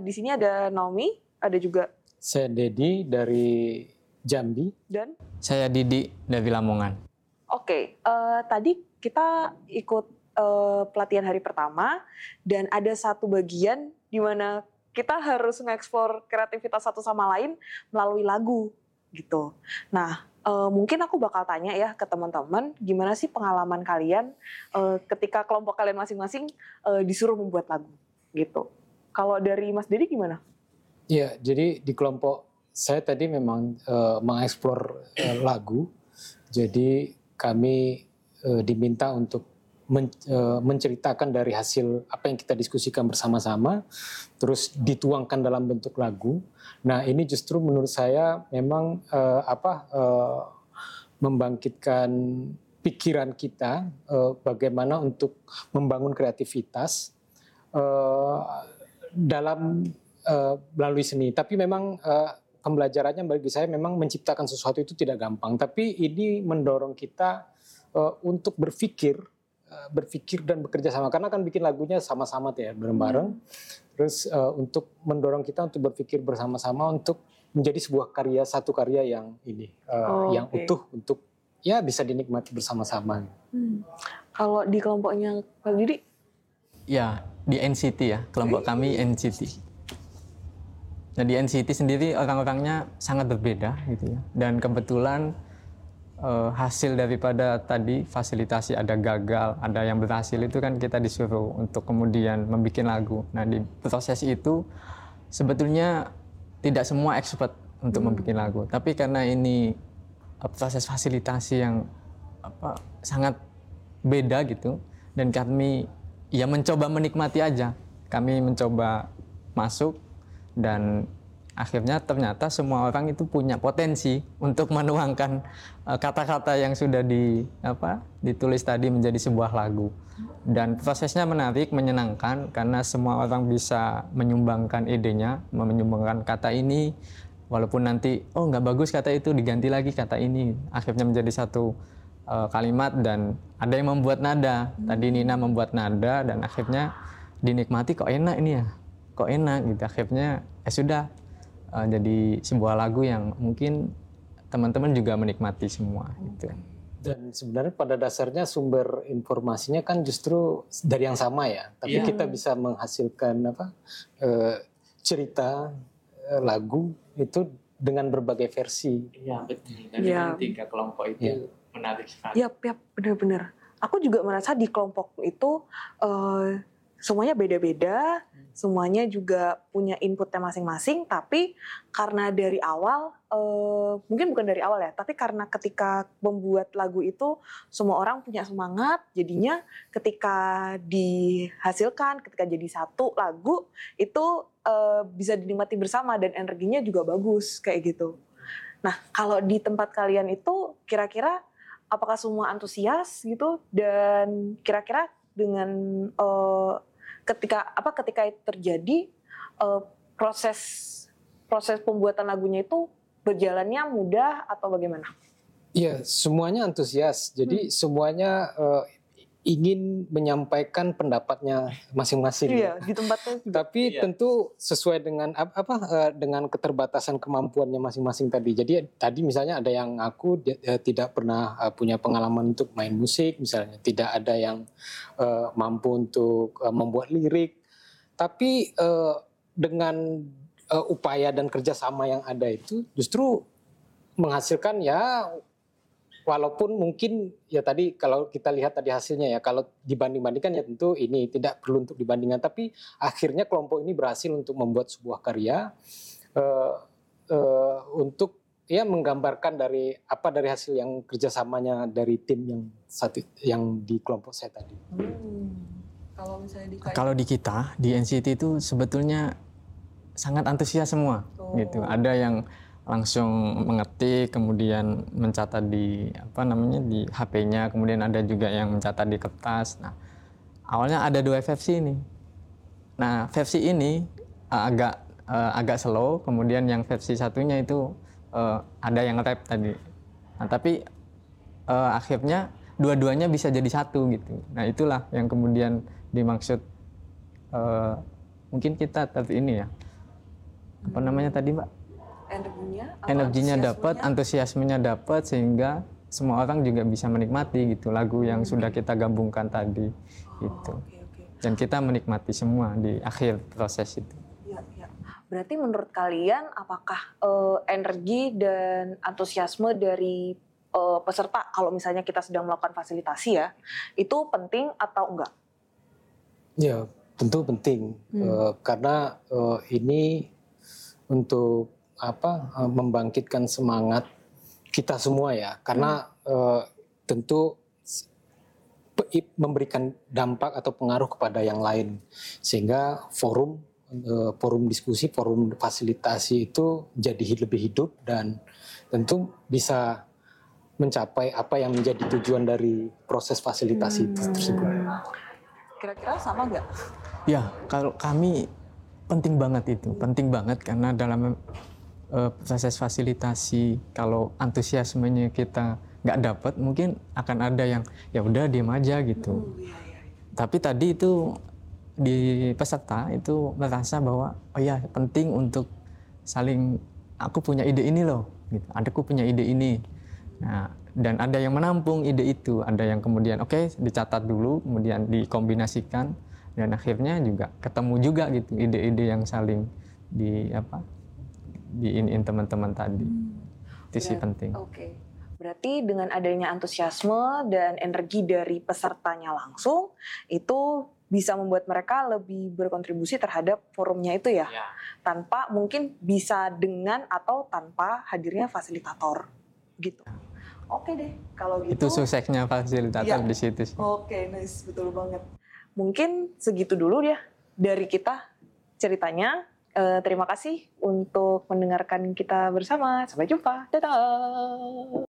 di sini ada Naomi, ada juga Saya Dedi dari Jambi. dan Saya Didi dari Lamongan. Oke, eh, tadi kita ikut eh, pelatihan hari pertama dan ada satu bagian di mana kita harus mengeksplor kreativitas satu sama lain melalui lagu gitu. Nah, eh, mungkin aku bakal tanya ya ke teman-teman, gimana sih pengalaman kalian eh, ketika kelompok kalian masing-masing eh, disuruh membuat lagu gitu. Kalau dari Mas Dedi gimana? Ya, jadi di kelompok saya tadi memang eh, mengeksplor eh, lagu. Jadi kami eh, diminta untuk men- eh, menceritakan dari hasil apa yang kita diskusikan bersama-sama, terus dituangkan dalam bentuk lagu. Nah, ini justru menurut saya memang eh, apa eh, membangkitkan pikiran kita eh, bagaimana untuk membangun kreativitas dalam eh, melalui seni. Tapi memang eh, pembelajarannya bagi saya memang menciptakan sesuatu itu tidak gampang. Tapi ini mendorong kita eh, untuk berpikir, eh, berpikir dan bekerja sama. Karena kan bikin lagunya sama-sama tuh ya bareng-bareng. Terus eh, untuk mendorong kita untuk berpikir bersama-sama untuk menjadi sebuah karya satu karya yang ini eh, Oh, yang oke. utuh untuk ya bisa dinikmati bersama-sama. Kalau di kelompoknya Pak Didi, Ya, di NCT ya, kelompok kami NCT. Nah di NCT sendiri orang-orangnya sangat berbeda gitu ya. Dan kebetulan eh, hasil daripada tadi fasilitasi ada gagal, ada yang berhasil itu kan kita disuruh untuk kemudian membuat lagu. Nah di proses itu sebetulnya tidak semua expert untuk membuat lagu, tapi karena ini eh, proses fasilitasi yang apa sangat beda gitu dan kami ya mencoba menikmati aja. Kami mencoba masuk dan akhirnya ternyata semua orang itu punya potensi untuk menuangkan eh, kata-kata yang sudah di apa ditulis tadi menjadi sebuah lagu. Dan prosesnya menarik menyenangkan karena semua orang bisa menyumbangkan idenya menyumbangkan kata ini. Walaupun nanti oh nggak bagus kata itu diganti lagi kata ini. Akhirnya menjadi satu eh, kalimat dan ada yang membuat nada tadi Nina membuat nada dan akhirnya dinikmati kok enak ini ya kok enak gitu akhirnya ya sudah eh, jadi sebuah lagu yang mungkin teman-teman juga menikmati semua gitu Dan sebenarnya pada dasarnya sumber informasinya kan justru dari yang sama ya. Tapi Iya. kita bisa menghasilkan apa eh, cerita eh, lagu itu dengan berbagai versi. Iya betul. Dari Iya. tiga kelompok itu Iya. Menarik sekali. Yap, yap, bener-bener. Aku juga merasa di kelompok itu eh, semuanya beda-beda, semuanya juga punya inputnya masing-masing. Tapi karena dari awal, eh, mungkin bukan dari awal ya, tapi karena ketika membuat lagu itu semua orang punya semangat, jadinya ketika dihasilkan, ketika jadi satu lagu itu eh, bisa dinikmati bersama dan energinya juga bagus kayak gitu. Nah, kalau di tempat kalian itu kira-kira apakah semua antusias gitu dan kira-kira dengan eh, ketika apa ketika itu terjadi eh, proses proses pembuatan lagunya itu berjalannya mudah atau bagaimana? Iya, semuanya antusias. Jadi semuanya eh, ingin menyampaikan pendapatnya masing-masing. ya. Iya, di tempatnya juga. Tapi Iya. tentu sesuai dengan ap- apa eh, dengan keterbatasan kemampuannya masing-masing tadi. Jadi tadi misalnya ada yang aku dia- tidak pernah eh, punya pengalaman untuk main musik misalnya, tidak ada yang eh, mampu untuk eh, membuat lirik. Tapi eh, dengan eh, upaya dan kerjasama yang ada itu justru menghasilkan ya walaupun mungkin ya tadi kalau kita lihat tadi hasilnya ya kalau dibanding-bandingkan ya tentu ini tidak perlu untuk dibandingkan tapi akhirnya kelompok ini berhasil untuk membuat sebuah karya eh, eh, untuk ya menggambarkan dari apa dari hasil yang kerjasamanya dari tim yang satu yang di kelompok saya tadi. Kalau misalnya di Kalau di kita di NCT itu sebetulnya sangat antusias semua Oh. gitu. Ada yang langsung mengetik, kemudian mencatat di apa namanya di HP-nya, kemudian ada juga yang mencatat di kertas. Nah, awalnya ada dua versi ini. Nah, versi ini uh, agak uh, agak slow, kemudian yang versi satunya itu uh, ada yang rap tadi. Nah, tapi uh, akhirnya dua-duanya bisa jadi satu gitu. Nah, itulah yang kemudian dimaksud uh, mungkin kita tadi ini ya apa namanya tadi mbak Energinya, apa energinya dapat antusiasmenya? dapat sehingga semua orang juga bisa menikmati gitu lagu yang sudah kita gabungkan tadi gitu Oke, oke. dan kita menikmati semua di akhir proses itu Ya, ya. Berarti menurut kalian apakah eh, energi dan antusiasme dari eh, peserta kalau misalnya kita sedang melakukan fasilitasi ya, itu penting atau enggak? Ya, tentu penting Hmm. Eh, karena eh, ini untuk apa eh, membangkitkan semangat kita semua ya. Karena tentu s- pe- i- memberikan dampak atau pengaruh kepada yang lain sehingga forum eh, forum diskusi, forum fasilitasi itu jadi lebih hidup dan tentu bisa mencapai apa yang menjadi tujuan dari proses fasilitasi itu tersebut. Kira-kira sama nggak? Ya, kalau kami penting banget itu, penting banget karena dalam eh, proses fasilitasi kalau antusiasmenya kita nggak dapat, mungkin akan ada yang ya udah diam aja gitu. Tapi tadi itu di peserta itu merasa bahwa oh ya penting untuk saling aku punya ide ini loh, gitu. Adakku punya ide ini. Nah, dan ada yang menampung ide itu, ada yang kemudian oke dicatat dulu, kemudian dikombinasikan dan akhirnya juga ketemu juga gitu ide-ide yang saling di apa di iniin teman-teman tadi. Itu sih Berat- penting. Oke. Berarti dengan adanya antusiasme dan energi dari pesertanya langsung, itu bisa membuat mereka lebih berkontribusi terhadap forumnya itu ya, tanpa mungkin bisa dengan atau tanpa hadirnya fasilitator, gitu. Oke deh, kalau gitu. Itu suksesnya fasilitator Iya. di situ sih. Oke, nice, betul banget. Mungkin segitu dulu ya dari kita ceritanya. Eh, terima kasih untuk mendengarkan kita bersama. Sampai jumpa. Dadah.